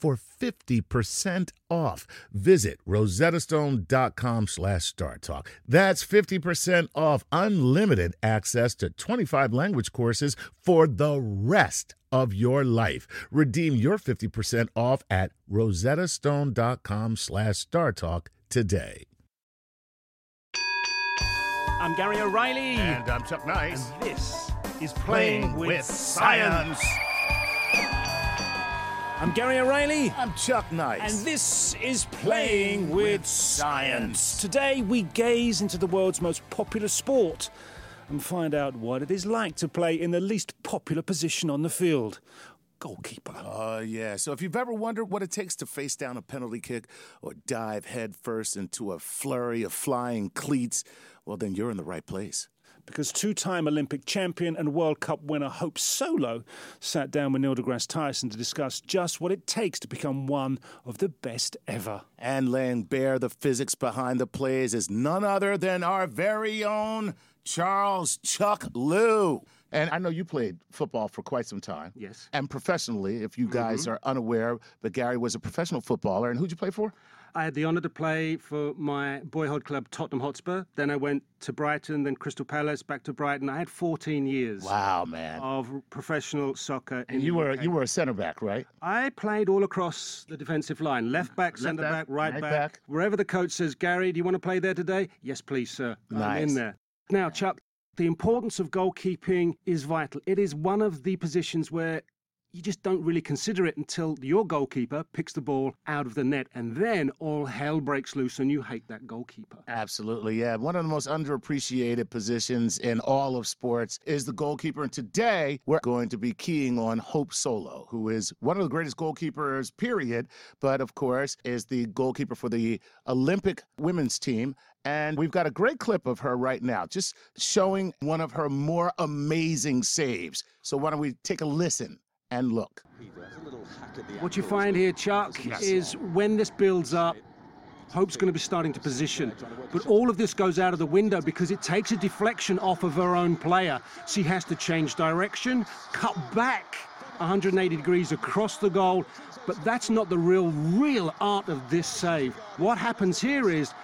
for 50% off. Visit rosettastone.com slash startalk. That's 50% off unlimited access to 25 language courses for the rest of your life. Redeem your 50% off at rosettastone.com slash startalk today. I'm Gary O'Reilly. And I'm Chuck Nice. And this is Playing, with, Science. I'm Gary O'Reilly. I'm Chuck Nice. And this is Playing with Science. Today we gaze into the world's most popular sport and find out what it is like to play in the least popular position on the field goalkeeper. Oh, uh, yeah. So if you've ever wondered what it takes to face down a penalty kick or dive headfirst into a flurry of flying cleats, well, then you're in the right place. Because two time Olympic champion and World Cup winner Hope Solo sat down with Neil deGrasse Tyson to discuss just what it takes to become one of the best ever. And laying bare the physics behind the plays is none other than our very own Charles Chuck Liu. And I know you played football for quite some time. Yes. And professionally, if you guys mm-hmm. are unaware, but Gary was a professional footballer. And who'd you play for? I had the honour to play for my boyhood club, Tottenham Hotspur. Then I went to Brighton, then Crystal Palace, back to Brighton. I had 14 years. Wow, man! Of professional soccer. And you were UK. you were a centre back, right? I played all across the defensive line: left back, centre back, right, right back. back. Wherever the coach says, "Gary, do you want to play there today?" Yes, please, sir. Nice. I'm in there. Now, Chuck, the importance of goalkeeping is vital. It is one of the positions where you just don't really consider it until your goalkeeper picks the ball out of the net, and then all hell breaks loose, and you hate that goalkeeper. Absolutely, yeah. One of the most underappreciated positions in all of sports is the goalkeeper. And today we're going to be keying on Hope Solo, who is one of the greatest goalkeepers, period, but of course is the goalkeeper for the Olympic women's team. And we've got a great clip of her right now, just showing one of her more amazing saves. So why don't we take a listen? And look. What you find here, Chuck, yes. is when this builds up, Hope's going to be starting to position. But all of this goes out of the window because it takes a deflection off of her own player. She has to change direction, cut back 180 degrees across the goal. But that's not the real, real art of this save. What happens here is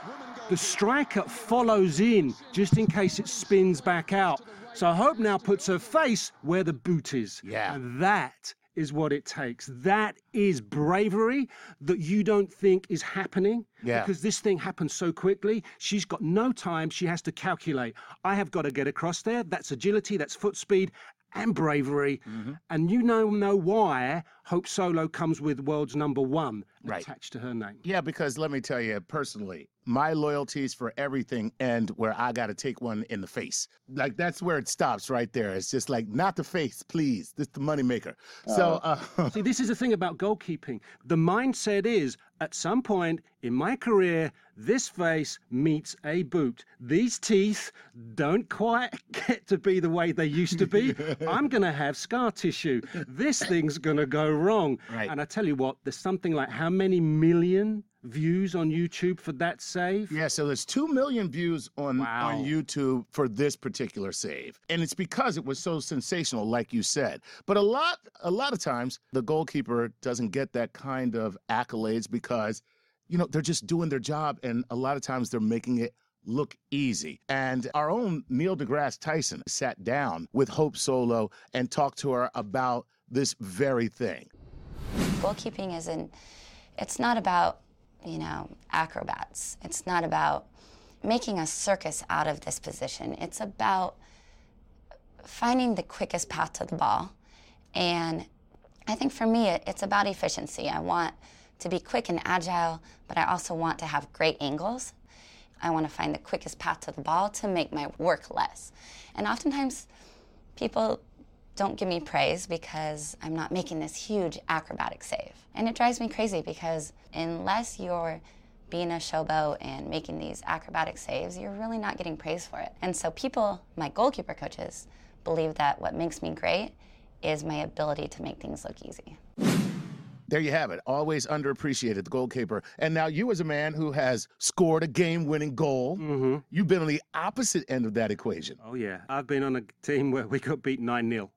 the striker follows in just in case it spins back out. So Hope now puts her face where the boot is. Yeah. And that is what it takes. That is bravery that you don't think is happening. Yeah. Because this thing happens so quickly. She's got no time. She has to calculate. I have got to get across there. That's agility, that's foot speed, and bravery. Mm-hmm. And you know know why Hope Solo comes with world's number one right. attached to her name. Yeah, because let me tell you personally, my loyalties for everything end where I got to take one in the face. Like that's where it stops right there. It's just like not the face, please. This the moneymaker. So uh, see, this is the thing about goalkeeping. The mindset is at some point in my career, this face meets a boot. These teeth don't quite get to be the way they used to be. I'm going to have scar tissue. This thing's going to wrong. Right. And I tell you what, there's something like how many million views on YouTube for that save. Yeah, so there's 2 million views on, Wow. on YouTube for this particular save. And it's because it was so sensational, like you said. But a lot a lot of times the goalkeeper doesn't get that kind of accolades because, you know, they're just doing their job and a lot of times they're making it look easy. And our own Neil deGrasse Tyson sat down with Hope Solo and talked to her about this very thing. goalkeeping isn't it's not about you know acrobats. It's not about making a circus out of this position. It's about finding the quickest path to the ball. And i think for me it, it's about efficiency. I want to be quick and agile but i also want to have great angles. I want to find the quickest path to the ball to make my work less. And oftentimes people don't give me praise because I'm not making this huge acrobatic save. And it drives me crazy because unless you're being a showboat and making these acrobatic saves, you're really not getting praise for it. And so people, my goalkeeper coaches, believe that what makes me great is my ability to make things look easy. There you have it. Always underappreciated, the goalkeeper. And now you, as a man who has scored a game-winning goal, Mm-hmm. you've been on the opposite end of that equation. Oh, yeah. I've been on a team where we got beat 9 0.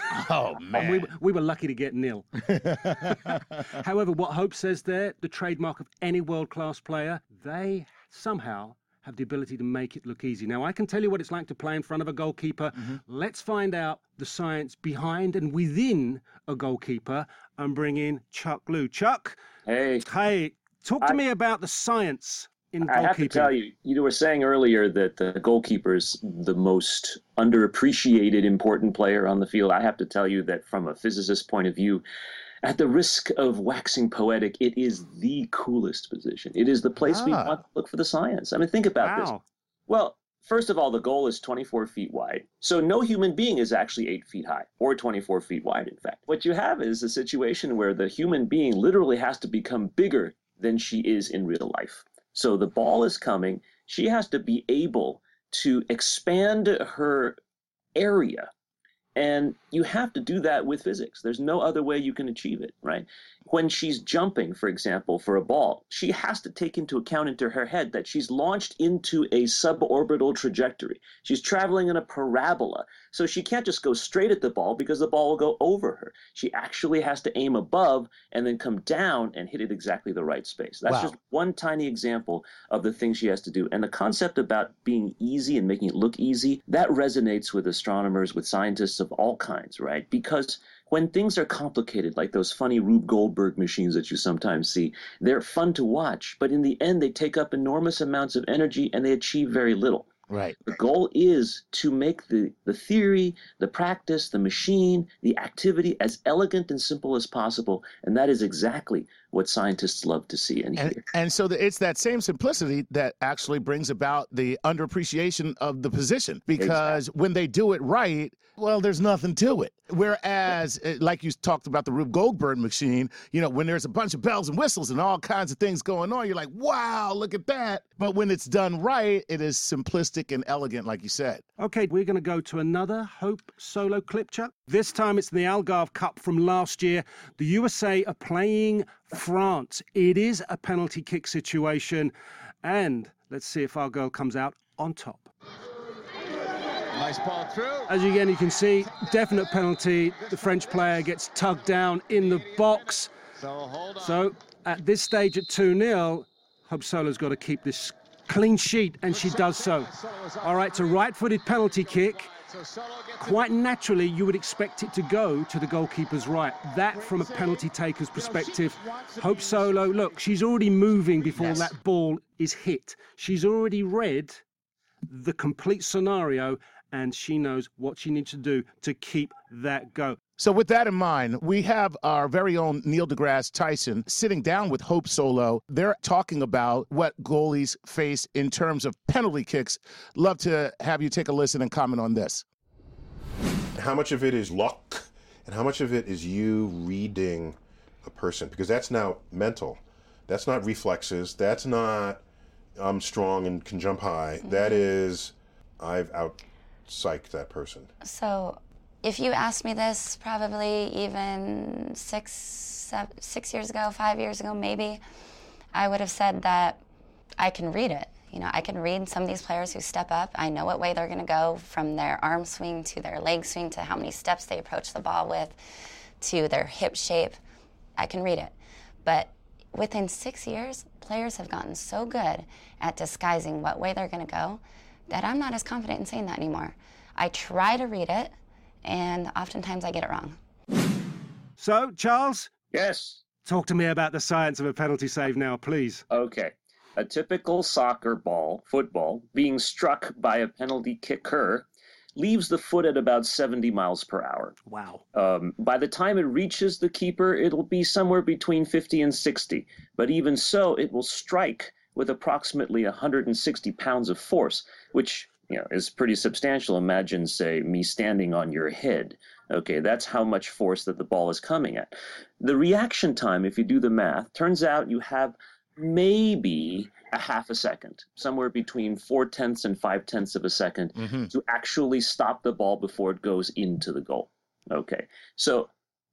Oh And we, we were lucky to get nil. However, what Hope says there, the trademark of any world class player, they somehow have the ability to make it look easy. Now, I can tell you what it's like to play in front of a goalkeeper. Mm-hmm. Let's find out the science behind and within a goalkeeper and bring in Chuck Liu. Chuck, Hey, hey, talk to I- me about the science in. I have to tell you, you were saying earlier that the goalkeeper is the most underappreciated important player on the field. I have to tell you that from a physicist point of view, at the risk of waxing poetic, it is the coolest position. It is the place we Ah. want to look for the science. I mean, think about this. Wow. Well, first of all, the goal is 24 feet wide. So no human being is actually eight feet high or 24 feet wide, in fact. What you have is a situation where the human being literally has to become bigger than she is in real life. So the ball is coming. She has to be able to expand her area. And you have to do that with physics. There's no other way you can achieve it, right? When she's jumping, for example, for a ball, she has to take into account into her head that she's launched into a suborbital trajectory. She's traveling in a parabola. So she can't just go straight at the ball because the ball will go over her. She actually has to aim above and then come down and hit it exactly the right space. That's Wow. just one tiny example of the things she has to do. And the concept about being easy and making it look easy, that resonates with astronomers, with scientists of all kinds, right? Because when things are complicated, like those funny Rube Goldberg machines that you sometimes see, they're fun to watch, but in the end, they take up enormous amounts of energy and they achieve very little. Right. The goal is to make the, the theory, the practice, the machine, the activity as elegant and simple as possible. And that is exactly what scientists love to see and And, hear. and so the, it's that same simplicity that actually brings about the underappreciation of the position because when they do it right, well, there's nothing to it. Whereas, eh, like you talked about the Rube Goldberg machine, you know, when there's a bunch of bells and whistles and all kinds of things going on, you're like, wow, look at that. But when it's done right, it is simplistic and elegant, like you said. Okay, we're going to go to another Hope solo clip, Chuck. This time it's the Algarve Cup from last year. The USA are playing France. It is a penalty kick situation. And let's see if our girl comes out on top. Nice ball through. As you again, you can see, definite penalty. The French player gets tugged down in the box. So. So at this stage at 2 0, Hope Solo's got to keep this clean sheet, and she does so. All right, it's a right footed penalty kick. So Solo gets Quite naturally, you would expect it to go to the goalkeeper's right. That, from a penalty taker's perspective, Hope Solo, look, she's already moving before Yes. that ball is hit. She's already read the complete scenario and she knows what she needs to do to keep that go. So, with that in mind, we have our very own Neil deGrasse Tyson sitting down with Hope Solo. They're talking about what goalies face in terms of penalty kicks. Love to have you take a listen and comment on this. how much of it is luck and how much of it is you reading a person because that's now mental that's not reflexes that's not i'm strong and can jump high that mm-hmm. is i've out psyched that person So, if you asked me this probably even six, seven, six years ago, five years ago, maybe, I would have said that I can read it. You know, I can read some of these players who step up. I know what way they're going to go from their arm swing to their leg swing to how many steps they approach the ball with to their hip shape. I can read it. But within six years, players have gotten so good at disguising what way they're going to go that I'm not as confident in saying that anymore. I try to read it, and oftentimes I get it wrong. So, Charles, Yes. talk to me about the science of a penalty save now, please. Okay. A typical soccer ball, football, being struck by a penalty kicker leaves the foot at about 70 miles per hour. Wow. Um, by the time it reaches the keeper, it'll be somewhere between 50 and 60. But even so, it will strike with approximately 160 pounds of force, which you know is pretty substantial. Imagine, say, me standing on your head. Okay, that's how much force that the ball is coming at. The reaction time, if you do the math, turns out you have maybe a half a second, somewhere between four tenths and five tenths of a 2nd Mhm. to actually stop the ball before it goes into the goal. Okay, so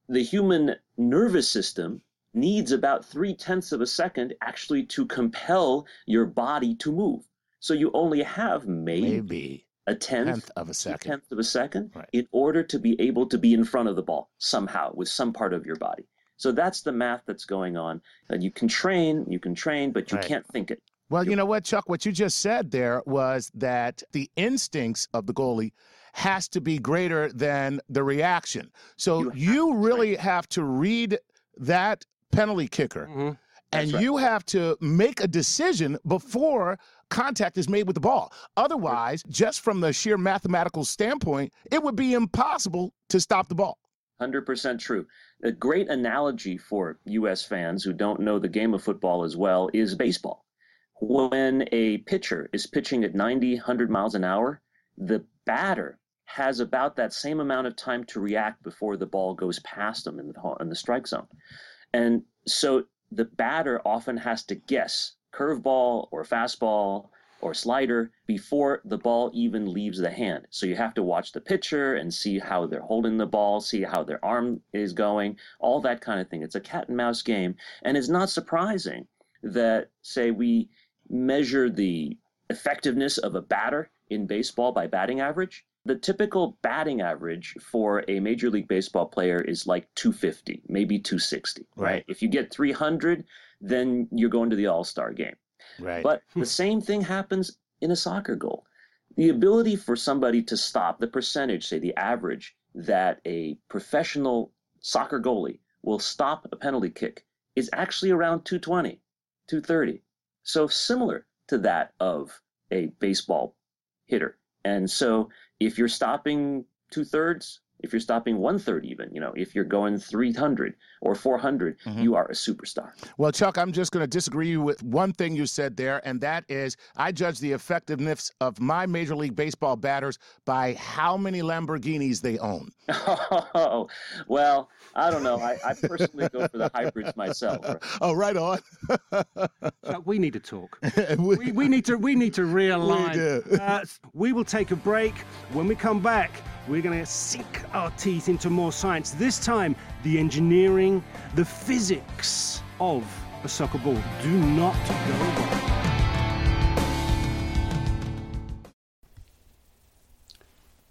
the human nervous system needs about three tenths of a second actually to compel your body to move. So you only have maybe, Maybe a tenth, tenth of a a second. tenth of a second Right. in order to be able to be in front of the ball somehow with some part of your body. So that's the math that's going on. And you can train, you can train, but you Right. can't think it. Well, you know what, Chuck? What you just said there was that the instincts of the goalie has to be greater than the reaction. So You have you, to, really have to read that penalty kicker Mhm. And right. you have to make a decision before contact is made with the ball. Otherwise, just from the sheer mathematical standpoint, it would be impossible to stop the ball. 100% true. A great analogy for US fans who don't know the game of football as well is baseball. When a pitcher is pitching at 90, 100 miles an hour, the batter has about that same amount of time to react before the ball goes past them in the, in the strike zone. And so the batter often has to guess curveball or fastball or slider before the ball even leaves the hand. So you have to watch the pitcher and see how they're holding the ball, see how their arm is going, all that kind of thing. It's a cat and mouse game. And it's not surprising that, say, we measure the effectiveness of a batter in baseball by batting average. The typical batting average for a Major League Baseball player is like 250, maybe 260, right? Right. If you get 300, then you're going to the All Star game. Right. But the same thing happens in a soccer goal. The ability for somebody to stop, the percentage, say the average, that a professional soccer goalie will stop a penalty kick is actually around 220, 230. So similar to that of a baseball hitter. And so if you're stopping two thirds, if you're stopping one third, even, you know, if you're going 300 or 400, you are a superstar. Well, Chuck, I'm just going to disagree with one thing you said there, and that is I judge the effectiveness of my Major League Baseball batters by how many Lamborghinis they own. Oh, well, I don't know. I, I personally go for the hybrids myself. Oh, right on. Chuck, we need to talk. We- we, we need to we need to realign. do. Uh, we will take a break. When we come back, we're going to sink our teeth into more science. This time, the engineering, the physics of a soccer ball. Do not go away.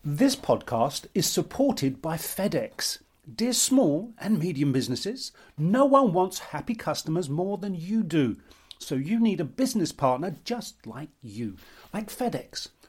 This podcast is supported by FedEx. Dear small and medium businesses, no one wants happy customers more than you do. So you need a business partner just like you, like FedEx,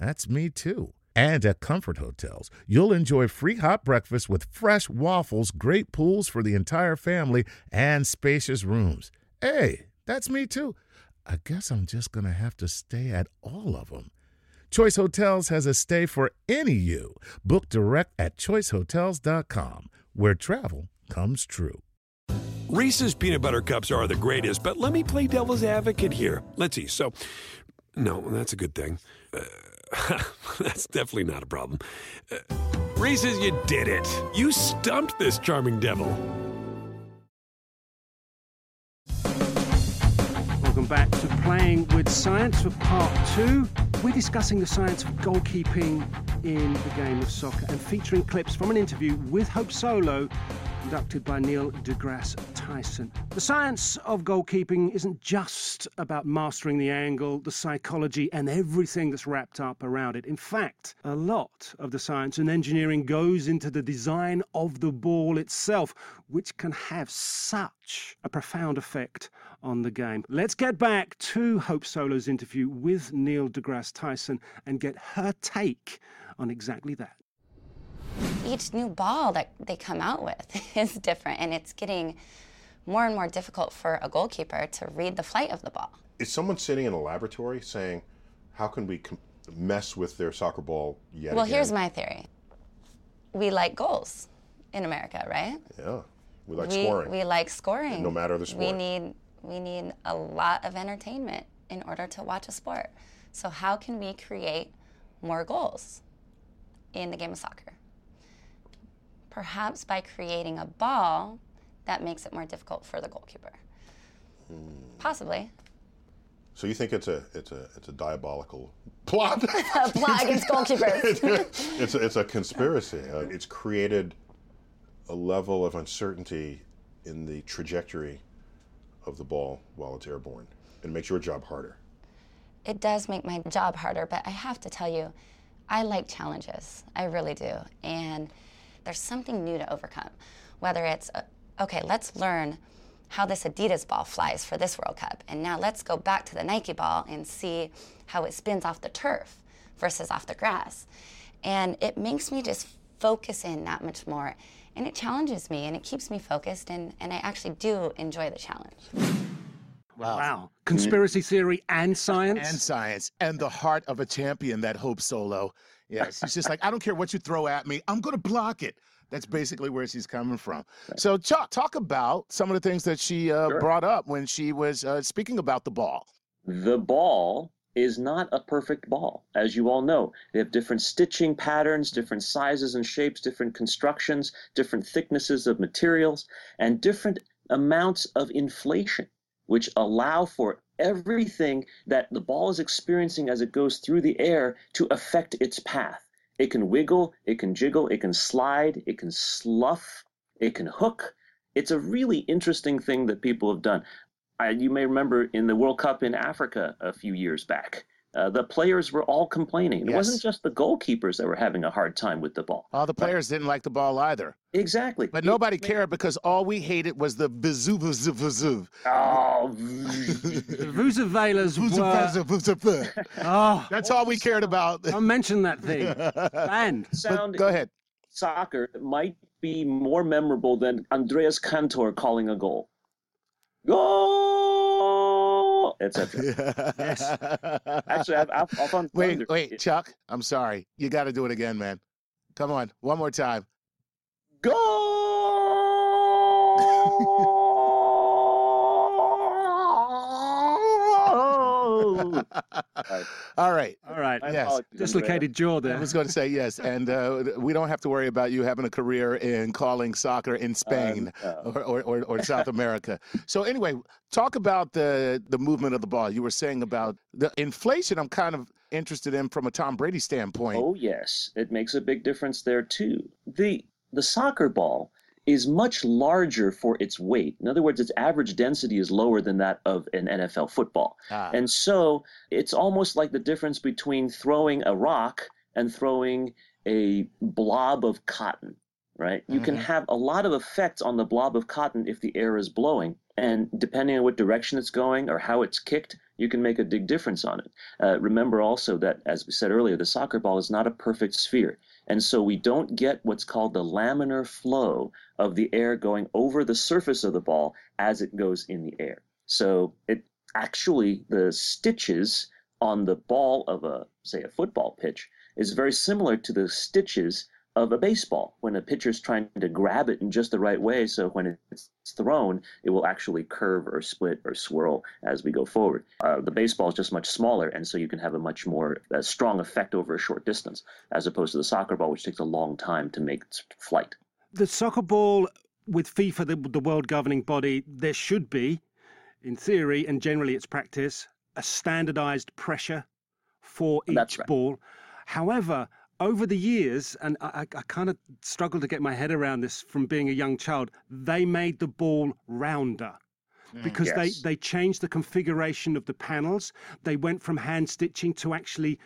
That's me too. And at Comfort Hotels, you'll enjoy free hot breakfast with fresh waffles, great pools for the entire family, and spacious rooms. Hey, that's me too. I guess I'm just going to have to stay at all of them. Choice Hotels has a stay for any you. Book direct at choicehotels.com, where travel comes true. Reese's peanut butter cups are the greatest, but let me play devil's advocate here. Let's see. So, no, that's a good thing. Uh, that's definitely not a problem. Uh, Reese's, you did it. You stumped this charming devil. Welcome back to Playing with Science for part two. We're discussing the science of goalkeeping in the game of soccer and featuring clips from an interview with Hope Solo conducted by Neil deGrasse Tyson. The science of goalkeeping isn't just about mastering the angle, the psychology, and everything that's wrapped up around it. In fact, a lot of the science and engineering goes into the design of the ball itself, which can have such a profound effect on the game. Let's get back to Hope Solo's interview with Neil deGrasse Tyson and get her take on exactly that each new ball that they come out with is different, and it's getting more and more difficult for a goalkeeper to read the flight of the ball. Is someone sitting in a laboratory saying, "How can we com- mess with their soccer ball yet?" Well, again? here's my theory. We like goals in America, right? Yeah, we like we, scoring. We like scoring. No matter the sport. We need we need a lot of entertainment in order to watch a sport. So how can we create more goals in the game of soccer? Perhaps by creating a ball that makes it more difficult for the goalkeeper. Hmm. Possibly. So you think it's a it's a it's a diabolical plot? a plot against goalkeepers. it's a, it's a conspiracy. Uh, it's created a level of uncertainty in the trajectory of the ball while it's airborne, and makes your job harder. It does make my job harder, but I have to tell you, I like challenges. I really do, and there's something new to overcome. Whether it's, uh, okay, let's learn how this Adidas ball flies for this World Cup. And now let's go back to the Nike ball and see how it spins off the turf versus off the grass. And it makes me just focus in that much more. And it challenges me and it keeps me focused. And, and I actually do enjoy the challenge. Wow. wow. Conspiracy theory and science? And science. And the heart of a champion, that Hope Solo. Yes, she's just like, I don't care what you throw at me, I'm going to block it. That's basically where she's coming from. So, talk, talk about some of the things that she uh, sure. brought up when she was uh, speaking about the ball. The ball is not a perfect ball, as you all know. They have different stitching patterns, different sizes and shapes, different constructions, different thicknesses of materials, and different amounts of inflation, which allow for everything that the ball is experiencing as it goes through the air to affect its path. It can wiggle, it can jiggle, it can slide, it can slough, it can hook. It's a really interesting thing that people have done. I, you may remember in the World Cup in Africa a few years back. Uh, the players were all complaining. It yes. wasn't just the goalkeepers that were having a hard time with the ball. All the players but, didn't like the ball either. Exactly. But nobody it, cared because all we hated was the vizu vizu vizu. Oh, Vuvuzelas were... Oh, that's all we cared about. Don't mention that thing. And sound go ahead. Soccer might be more memorable than Andrés Cantor calling a goal. Goal, etc. yes. Actually, I've, I've, I've wait, wait, Chuck. I'm sorry. You got to do it again, man. Come on, one more time. Goal. All right. All right. Yes. Dislocated jaw there. I was going to say yes. And uh, we don't have to worry about you having a career in calling soccer in Spain um, no. or, or, or, or, South America. So, anyway, talk about the, the movement of the ball. You were saying about the inflation. I'm kind of interested in from a Tom Brady standpoint. Oh yes, it makes a big difference there too. The the soccer ball is much larger for its weight. In other words, its average density is lower than that of an NFL football. Ah. And so it's almost like the difference between throwing a rock and throwing a blob of cotton, right? You can Mhm. have a lot of effects on the blob of cotton if the air is blowing. And depending on what direction it's going or how it's kicked, you can make a big difference on it. Uh, remember also that, as we said earlier, the soccer ball is not a perfect sphere. And so we don't get what's called the laminar flow of the air going over the surface of the ball as it goes in the air. So it actually, the stitches on the ball of a, say, a football pitch is very similar to the stitches of a baseball when a pitcher's trying to grab it in just the right way so when it's thrown it will actually curve or split or swirl as we go forward uh, the baseball is just much smaller and so you can have a much more uh, strong effect over a short distance as opposed to the soccer ball which takes a long time to make its flight The soccer ball with FIFA, the, the world governing body, there should be, in theory and generally it's practice, a standardized pressure for each right. ball. However, over the years, and I, I, I kind of struggle to get my head around this from being a young child, they made the ball rounder. Mm. Because Yes. they, they changed the configuration of the panels. They went from hand stitching to actually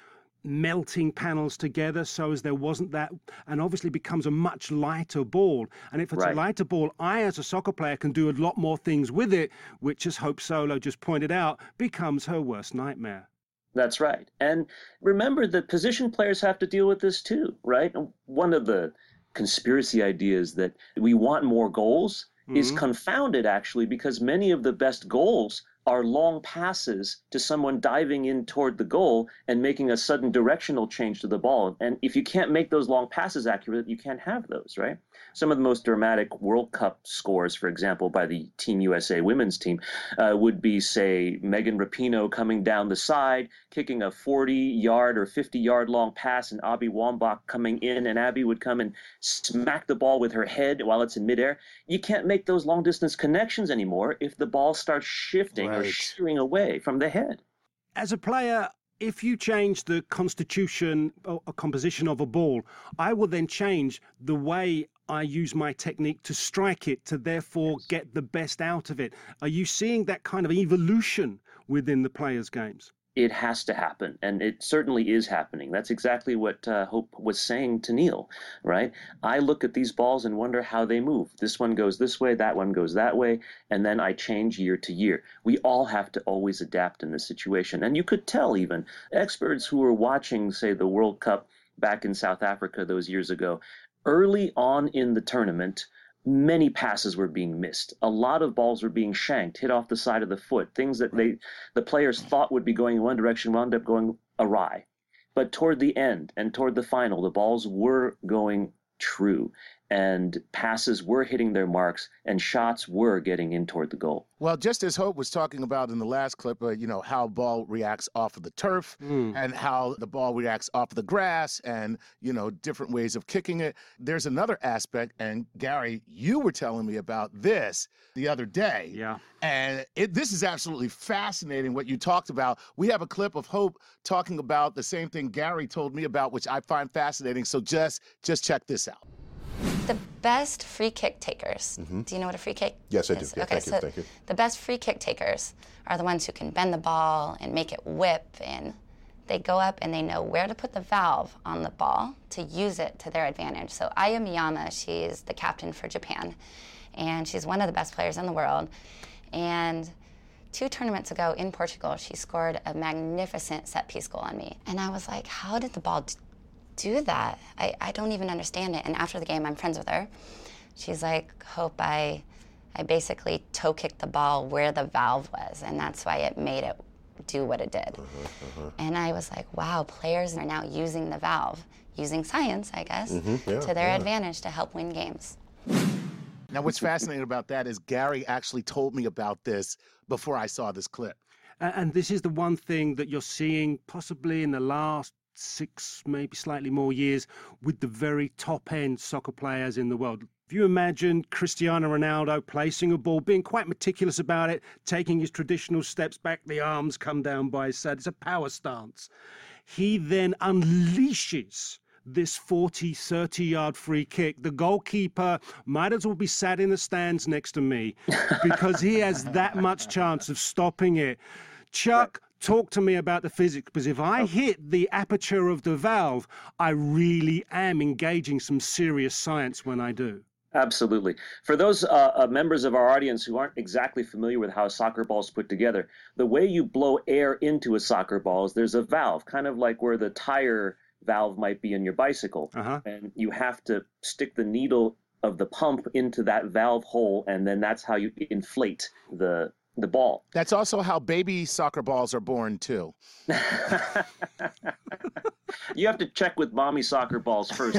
melting panels together so as there wasn't that and obviously becomes a much lighter ball and if it's Right. a lighter ball i as a soccer player can do a lot more things with it which as hope solo just pointed out becomes her worst nightmare That's right. And remember that position players have to deal with this too, right? One of the conspiracy ideas that we want more goals is Mhm. confounded actually because many of the best goals are long passes to someone diving in toward the goal and making a sudden directional change to the ball. And if you can't make those long passes accurate, you can't have those, right? Some of the most dramatic World Cup scores, for example, by the Team USA women's team, uh, would be, say, Megan Rapinoe coming down the side, kicking a 40 yard or 50 yard long pass, and Abby Wambach coming in, and Abby would come and smack the ball with her head while it's in midair. You can't make those long distance connections anymore if the ball starts shifting or shearing away from the head. as a player if you change the constitution or composition of a ball i will then change the way I use my technique to strike it to therefore get the best out of it. Are you seeing that kind of evolution within the players' games? It has to happen, and it certainly is happening. That's exactly what uh, Hope was saying to Neil, right? I look at these balls and wonder how they move. This one goes this way, that one goes that way, and then I change year to year. We all have to always adapt in this situation. And you could tell even experts who were watching, say, the World Cup back in South Africa those years ago, early on in the tournament, many passes were being missed. A lot of balls were being shanked, hit off the side of the foot, things that they the players thought would be going in one direction wound up going awry. But toward the end and toward the final, the balls were going true and passes were hitting their marks and shots were getting in toward the goal. Well, just as Hope was talking about in the last clip, uh, you know, how ball reacts off of the turf Mm. and how the ball reacts off of the grass and, you know, different ways of kicking it. There's another aspect, and Gary, you were telling me about this the other day. Yeah. And it, this is absolutely fascinating what you talked about. We have a clip of Hope talking about the same thing Gary told me about, which I find fascinating. So just just check this out. The best free kick takers. Do you know what a free kick Mm-hmm. Yes, I is? do. Yeah, okay, thank you, so thank you. the best free kick takers are the ones who can bend the ball and make it whip and they go up and they know where to put the valve on the ball to use it to their advantage. So Aya Miyama, she's the captain for Japan and she's one of the best players in the world. And two tournaments ago in Portugal, she scored a magnificent set piece goal on me. And I was like, how did the ball do that? I, I don't even understand it. And after the game, I'm friends with her. She's like, Hope, I, I basically toe kicked the ball where the valve was, and that's why it made it do what it did. Uh-huh, uh-huh. And I was like, wow, players are now using the valve, using science, I guess, mm-hmm, yeah, to their yeah. advantage to help win games. Now, what's fascinating about that is Gary actually told me about this before I saw this clip. And this is the one thing that you're seeing possibly in the last six, maybe slightly more years with the very top end soccer players in the world. If you imagine Cristiano Ronaldo placing a ball, being quite meticulous about it, taking his traditional steps back, the arms come down by his side, it's a power stance. He then unleashes this 40, 30 yard free kick. The goalkeeper might as well be sat in the stands next to me because he has that much chance of stopping it. Chuck, talk to me about the physics because if I hit the aperture of the valve, I really am engaging some serious science when I do. Absolutely. For those uh, uh, members of our audience who aren't exactly familiar with how a soccer ball is put together, the way you blow air into a soccer ball is there's a valve, kind of like where the tire valve might be in your bicycle. Uh-huh. And you have to stick the needle of the pump into that valve hole, and then that's how you inflate the the ball. That's also how baby soccer balls are born too. you have to check with mommy soccer balls first.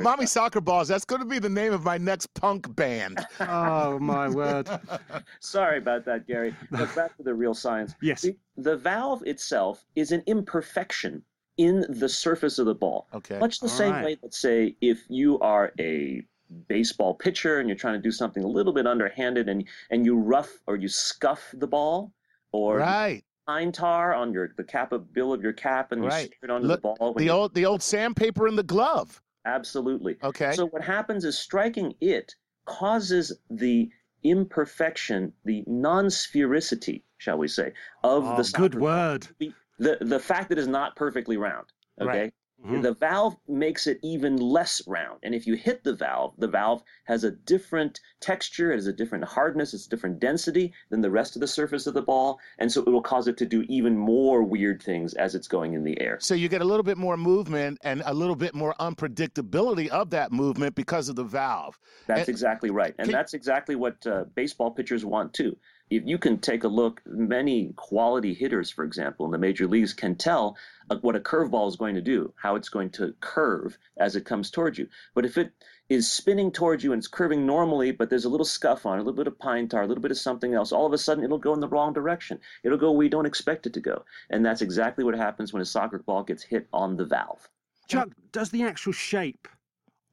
mommy soccer balls. That's going to be the name of my next punk band. oh my word! Sorry about that, Gary. But back to the real science. Yes. The, the valve itself is an imperfection in the surface of the ball. Okay. Much the All same right. way that say if you are a baseball pitcher and you're trying to do something a little bit underhanded and and you rough or you scuff the ball or Right. pine tar on your the cap of bill of your cap and you Right. it onto Look, the ball. the old the old sandpaper in the glove. Absolutely. Okay. So what happens is striking it causes the imperfection, the non-sphericity, shall we say, of Oh, the good soccer word. The, the the fact that it's not perfectly round. Okay. Right. Mhm. The valve makes it even less round. And if you hit the valve, the valve has a different texture, it has a different hardness, it's a different density than the rest of the surface of the ball. And so it will cause it to do even more weird things as it's going in the air. So you get a little bit more movement and a little bit more unpredictability of that movement because of the valve. That's And- exactly right. And Can- that's exactly what uh, baseball pitchers want too. If you can take a look, many quality hitters, for example, in the major leagues can tell uh, what a curveball is going to do, how it's going to curve as it comes towards you. But if it is spinning towards you and it's curving normally, but there's a little scuff on it, a little bit of pine tar, a little bit of something else, all of a sudden it'll go in the wrong direction. It'll go where you don't expect it to go. And that's exactly what happens when a soccer ball gets hit on the valve. Chuck, does the actual shape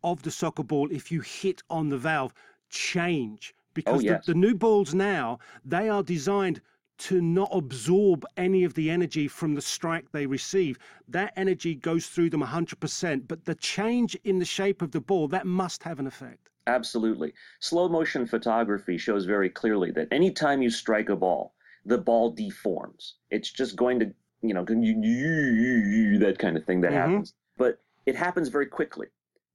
of the soccer ball, if you hit on the valve, change? Because yes. the, the new balls now, they are designed to not absorb any of the energy from the strike they receive. That energy goes through them 100%, but the change in the shape of the ball, that must have an effect. Absolutely. Slow motion photography shows very clearly that anytime you strike a ball, the ball deforms. It's just going to, you know, that kind of thing that Mhm. happens. But it happens very quickly.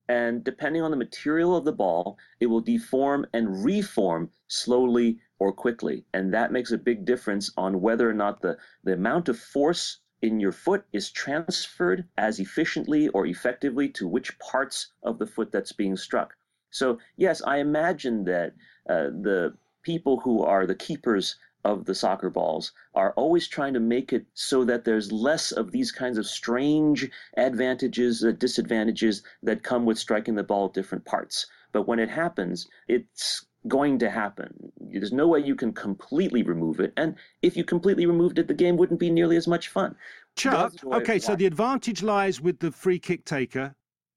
And depending on the material of the ball, it will deform and reform slowly or quickly. And that makes a big difference on whether or not the, the amount of force in your foot is transferred as efficiently or effectively to which parts of the foot that's being struck. So, yes, I imagine that uh, the people who are the keepers of the soccer balls are always trying to make it so that there's less of these kinds of strange advantages, uh, disadvantages that come with striking the ball at different parts. But when it happens, it's going to happen. There's no way you can completely remove it. And if you completely removed it, the game wouldn't be nearly as much fun. Chuck, That's the way okay, so the advantage lies with the free kick taker.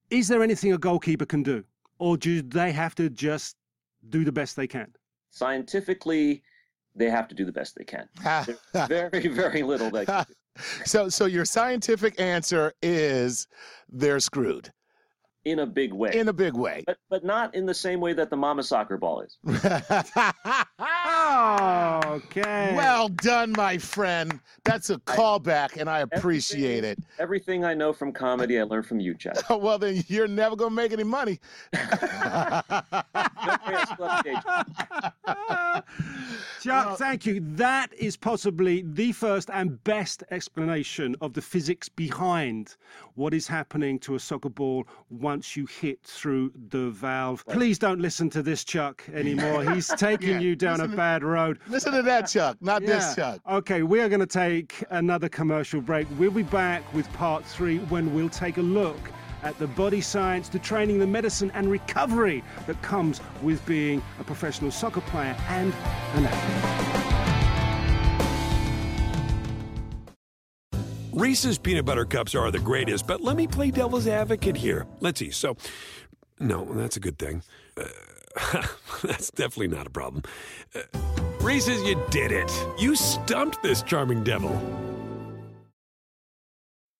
Is there anything a goalkeeper can do? Or do they have to just do the best they can? Scientifically, they have to do the best they can. Very, very little they can do. so so your scientific answer is they're screwed in a big way. in a big way. but but not in the same way that the mama soccer ball is. okay. well done, my friend. That's a callback, and I appreciate it. Everything I know from comedy, I learned from you, Chad. well, then you're never gonna make any money. Chuck, thank you. That is possibly the first and best explanation of the physics behind what is happening to a soccer ball once you hit through the valve. Please don't listen to this Chuck anymore. He's taking Yeah, you down a to- bad road. Listen to that, Chuck. Not this Chuck. Okay, we are going to take another commercial break. We'll be back with part three when we'll take a look at the body science, the training, the medicine, and recovery that comes with being a professional soccer player and an athlete. Reese's peanut butter cups are the greatest, but let me play devil's advocate here. Let's see. So, no, that's a good thing. Uh, that's definitely not a problem. Uh, Reese's, you did it. You stumped this charming devil.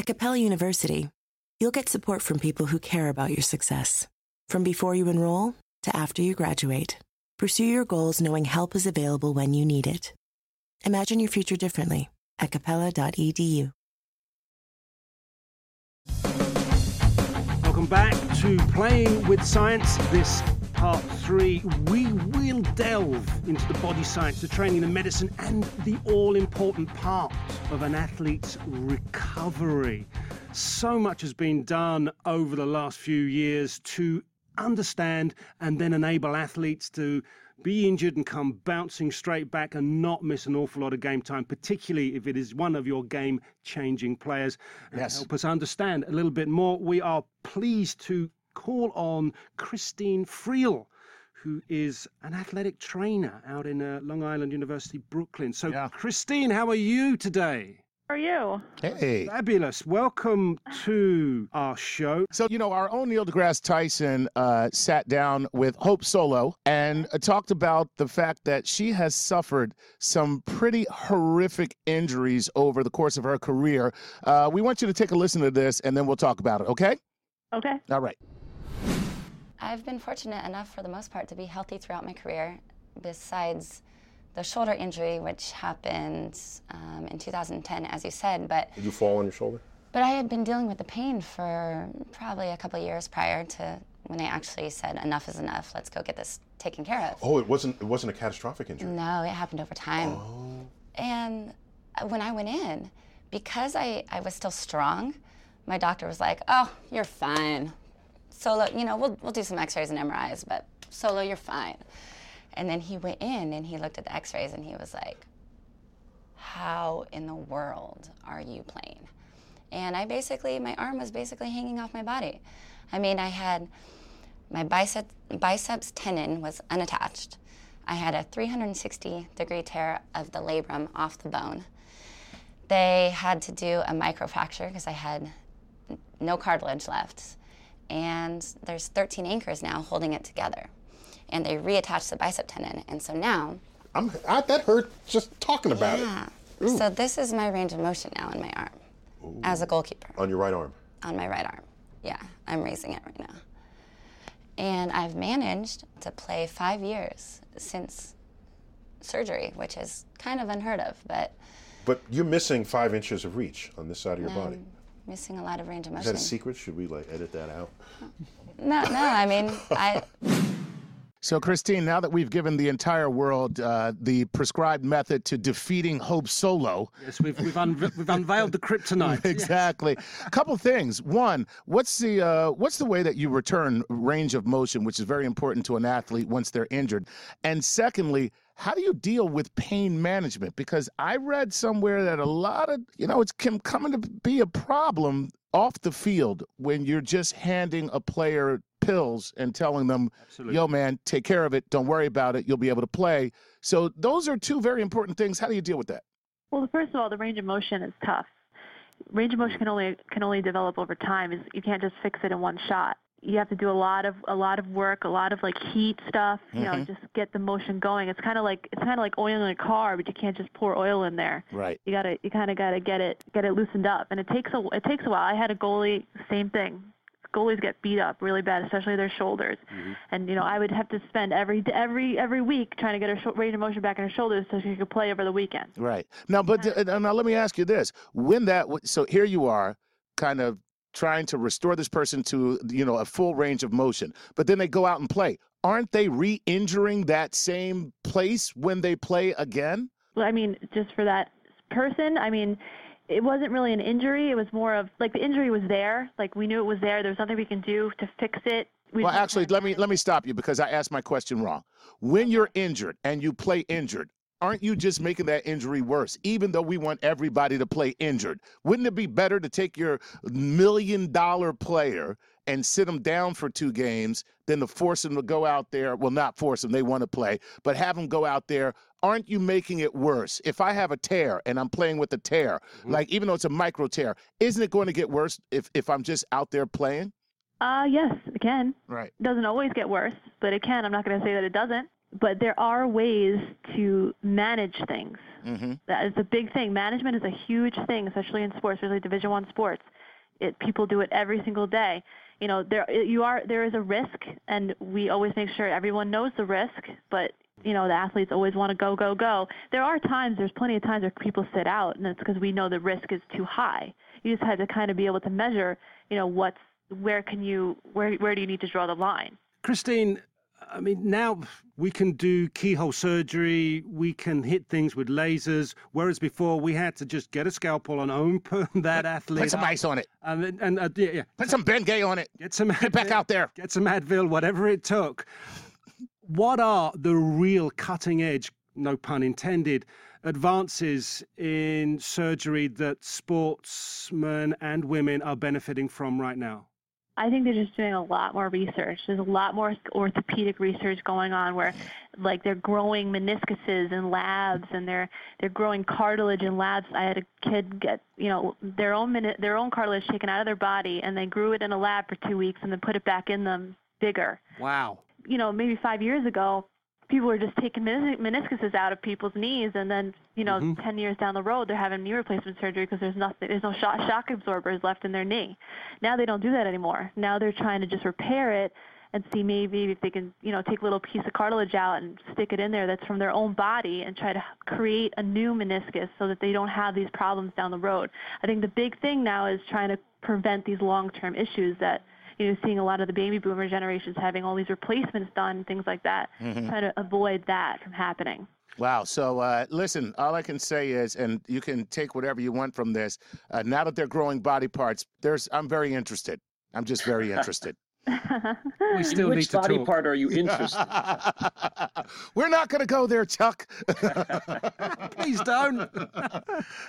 At Capella University, you'll get support from people who care about your success. From before you enroll to after you graduate, pursue your goals knowing help is available when you need it. Imagine your future differently at capella.edu. Welcome back to Playing with Science. This part three, we will delve into the body science, the training, the medicine, and the all important part of an athlete's recovery. So much has been done over the last few years to understand and then enable athletes to be injured and come bouncing straight back and not miss an awful lot of game time, particularly if it is one of your game changing players. Yes. Help us understand a little bit more, we are pleased to call on Christine Friel. Who is an athletic trainer out in uh, Long Island University, Brooklyn? So, Christine, how are you today? How are you? Hey. Fabulous. Welcome to our show. So, you know, our own Neil deGrasse Tyson uh, sat down with Hope Solo and uh, talked about the fact that she has suffered some pretty horrific injuries over the course of her career. Uh, we want you to take a listen to this and then we'll talk about it, okay? Okay. All right. I've been fortunate enough for the most part to be healthy throughout my career, besides the shoulder injury, which happened um, in 2010, as you said. But Did you fall on your shoulder? but I had been dealing with the pain for probably a couple of years prior to when they actually said enough is enough. Let's go get this taken care of. Oh, it wasn't. It wasn't a catastrophic injury. No, it happened over time. Oh. And when I went in, because I, I was still strong, my doctor was like, oh, you're fine. Solo, you know, we'll, we'll do some x rays and MRIs, but solo, you're fine. And then he went in and he looked at the x rays and he was like, how in the world are you playing? And I basically, my arm was basically hanging off my body. I mean, I had my bicep, biceps tendon was unattached. I had a 360 degree tear of the labrum off the bone. They had to do a microfracture because I had no cartilage left. And there's 13 anchors now holding it together. And they reattach the bicep tendon. And so now, I'm. I, that hurt just talking about yeah. it. Ooh. So this is my range of motion now in my arm as a goalkeeper On your right arm. on my right arm. Yeah, I'm raising it right now. And I've managed to play five years since surgery, which is kind of unheard of, but But you're missing five inches of reach on this side of your body. I'm missing a lot of range of Is motion. that a secret? Should we like edit that out? No, no, I mean, I, So, Christine, now that we've given the entire world uh, the prescribed method to defeating Hope Solo. Yes, we've, we've, un- we've unveiled the kryptonite. exactly. A couple things. One, what's the uh, what's the way that you return range of motion, which is very important to an athlete once they're injured? And secondly, how do you deal with pain management? Because I read somewhere that a lot of you know it's can coming to be a problem off the field when you're just handing a player pills and telling them, Absolutely. "Yo, man, take care of it. Don't worry about it. You'll be able to play." So those are two very important things. How do you deal with that? Well, first of all, the range of motion is tough. Range of motion hmm. can only can only develop over time. Is you can't just fix it in one shot. You have to do a lot of a lot of work, a lot of like heat stuff. You know, Mhm. just get the motion going. It's kind of like it's kind of like oiling a car, but you can't just pour oil in there. Right. You gotta you kind of gotta get it get it loosened up, and it takes a it takes a while. I had a goalie, same thing. Goalies get beat up really bad, especially their shoulders. And you know, I would have to spend every every every week trying to get her sho- range of motion back in her shoulders so she could play over the weekend. Right. Now, but uh, now let me ask you this: When that, w- so here you are, kind of trying to restore this person to you know a full range of motion, but then they go out and play. Aren't they re-injuring that same place when they play again? Well, I mean, just for that person, I mean, it wasn't really an injury. It was more of like the injury was there. Like we knew it was there. There was nothing we can do to fix it. We well, actually, let me let me stop you because I asked my question wrong. When you're injured and you play injured, aren't you just making that injury worse? Even though we want everybody to play injured, wouldn't it be better to take your million dollar player and sit them down for two games than to force them to go out there? Well, not force them, they want to play, but have them go out there. Aren't you making it worse? If I have a tear and I'm playing with a tear, Mm-hmm. like even though it's a micro tear, isn't it going to get worse if, if I'm just out there playing? Uh, yes, it can. Right. It doesn't always get worse, but it can. I'm not going to say that it doesn't. But there are ways to manage things. Mm-hmm. That is a big thing. Management is a huge thing, especially in sports, especially Division One sports. It people do it every single day. You know, there you are. There is a risk, and we always make sure everyone knows the risk. But you know, the athletes always want to go, go, go. There are times. There's plenty of times where people sit out, and it's because we know the risk is too high. You just have to kind of be able to measure. You know, what's where can you where where do you need to draw the line? Christine, I mean, now we can do keyhole surgery, we can hit things with lasers, whereas before we had to just get a scalpel and open that athlete. Put some ice on it. And, and uh, yeah, yeah. Put some Bengay on it. Get some Get back out there. Get some Advil, whatever it took. What are the real cutting edge, no pun intended, advances in surgery that sportsmen and women are benefiting from right now? I think they're just doing a lot more research. There's a lot more orthopedic research going on where like they're growing meniscuses in labs and they're they're growing cartilage in labs. I had a kid get, you know, their own mini- their own cartilage taken out of their body and they grew it in a lab for 2 weeks and then put it back in them bigger. Wow. You know, maybe 5 years ago people were just taking menis- meniscuses out of people's knees and then, you know, Mhm. 10 years down the road they're having knee replacement surgery because there's nothing there's no shock, shock absorbers left in their knee. Now they don't do that anymore. Now they're trying to just repair it and see maybe if they can, you know, take a little piece of cartilage out and stick it in there that's from their own body and try to create a new meniscus so that they don't have these problems down the road. I think the big thing now is trying to prevent these long-term issues that you know, seeing a lot of the baby boomer generations having all these replacements done, things like that, Mhm. trying to avoid that from happening. Wow. So, uh, listen, all I can say is, and you can take whatever you want from this. Uh, now that they're growing body parts, there's, I'm very interested. I'm just very interested. We still Which need to body talk. part are you interested? We're not going to go there, Chuck. Please don't.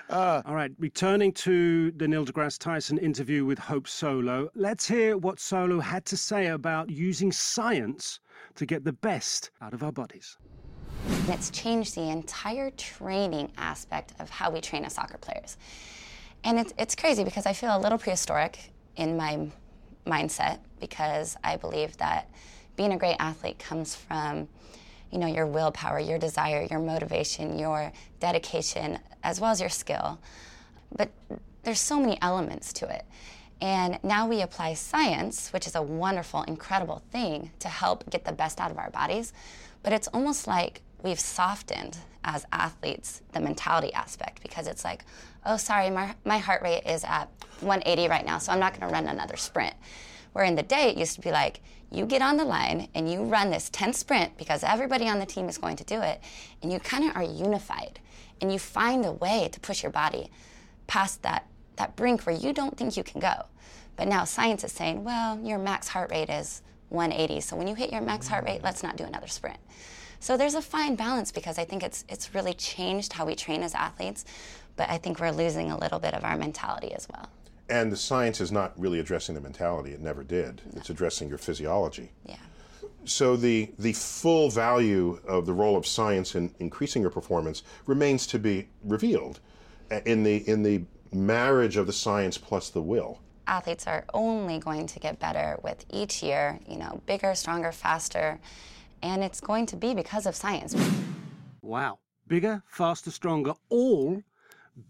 Uh, All right, returning to the Neil deGrasse Tyson interview with Hope Solo, let's hear what Solo had to say about using science to get the best out of our bodies. And it's changed the entire training aspect of how we train as soccer players. And it's, it's crazy because I feel a little prehistoric in my mindset because I believe that being a great athlete comes from, you know, your willpower, your desire, your motivation, your dedication, as well as your skill. But there's so many elements to it. And now we apply science, which is a wonderful, incredible thing to help get the best out of our bodies. But it's almost like we've softened as athletes the mentality aspect because it's like, oh, sorry, my, my heart rate is at 180 right now, so I'm not going to run another sprint. Where in the day, it used to be like, you get on the line and you run this 10 sprint because everybody on the team is going to do it, and you kind of are unified and you find a way to push your body past that, that brink where you don't think you can go. But now science is saying, well, your max heart rate is 180, so when you hit your max heart rate, let's not do another sprint. So there's a fine balance because I think it's it's really changed how we train as athletes, but I think we're losing a little bit of our mentality as well. And the science is not really addressing the mentality. It never did. It's addressing your physiology. Yeah. So the the full value of the role of science in increasing your performance remains to be revealed uh, in the in the marriage of the science plus the will. Athletes are only going to get better with each year, you know, bigger, stronger, faster, and it's going to be because of science. Wow. Bigger, faster, stronger, all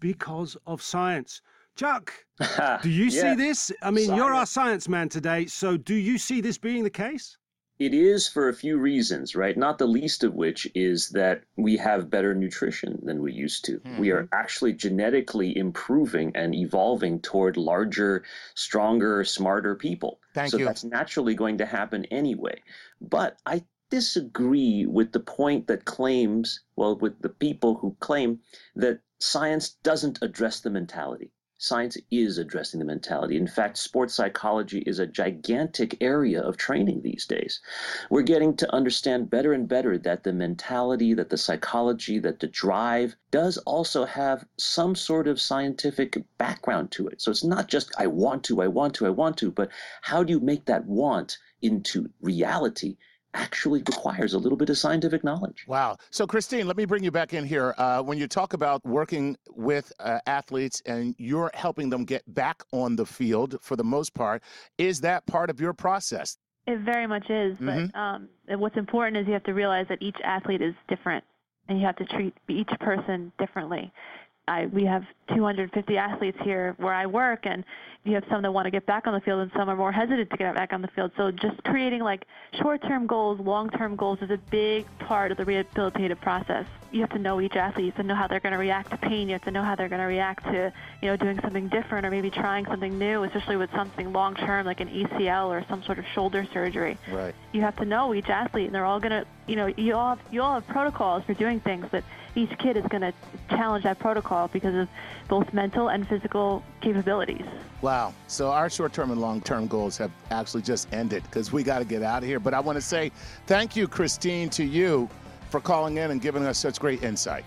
because of science. Chuck, do you see this? I mean, you're our science man today, so do you see this being the case? It is for a few reasons, right? Not the least of which is that we have better nutrition than we used to. We are hmm. actually genetically improving and evolving toward larger, stronger, smarter people. Thank so you. that's naturally going to happen anyway. But I disagree with the point that claims, well, with the people who claim that science doesn't address the mentality. science is addressing the mentality. In fact, sports psychology is a gigantic area of training these days. We're getting to understand better and better that the mentality, that the psychology, that the drive does also have some sort of scientific background to it. So it's not just I want to, I want to, I want to, but how do you make that want into reality? Actually requires a little bit of scientific knowledge. Wow. So, Christine, let me bring you back in here. Uh, when you talk about working with uh, athletes and you're helping them get back on the field for the most part, is that part of your process? It very much is. Mhm. But um, what's important is you have to realize that each athlete is different, and you have to treat each person differently. I, we have 250 athletes here where I work, and you have some that want to get back on the field, and some are more hesitant to get back on the field. So just creating like short-term goals, long-term goals is a big part of the rehabilitative process. You have to know each athlete. You have to know how they're going to react to pain. You have to know how they're going to react to, you know, doing something different or maybe trying something new, especially with something long-term like an ACL or some sort of shoulder surgery Right. you have to know each athlete, and they're all gonna, you know, you all have, you all have protocols for doing things, but each kid is gonna challenge that protocol because of both mental and physical capabilities. Wow. So our short-term and long-term goals have actually just ended because we got to get out of here. But I want to say thank you, Christine, to you for calling in and giving us such great insight.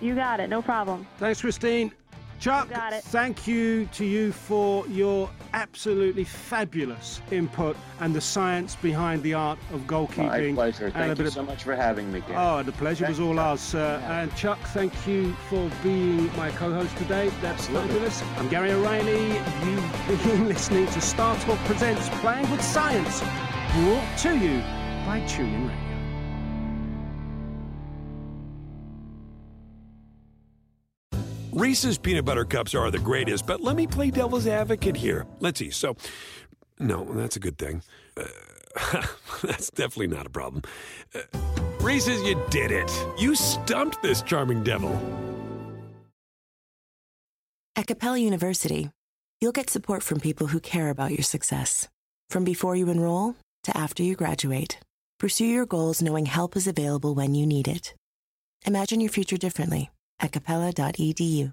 You got it, no problem. Thanks, Christine. Chuck, got it. thank you to you for your absolutely fabulous input and the science behind the art of goalkeeping. My pleasure. Thank bit you of- so much for having me, Gary. Oh, the pleasure was all ours, sir. And Chuck, thank you for being my co-host today. That's fabulous. I'm Gary O'Reilly. You've been listening to StarTalk Presents Playing with Science, brought to you by TuneIn Radio. Reese's peanut butter cups are the greatest, but let me play devil's advocate here. Let's see. So, no, that's a good thing. Uh, that's definitely not a problem. Uh, Reese's, you did it. You stumped this charming devil. At Capella University, you'll get support from people who care about your success. From before you enroll to after you graduate, pursue your goals knowing help is available when you need it. Imagine your future differently at capella.edu.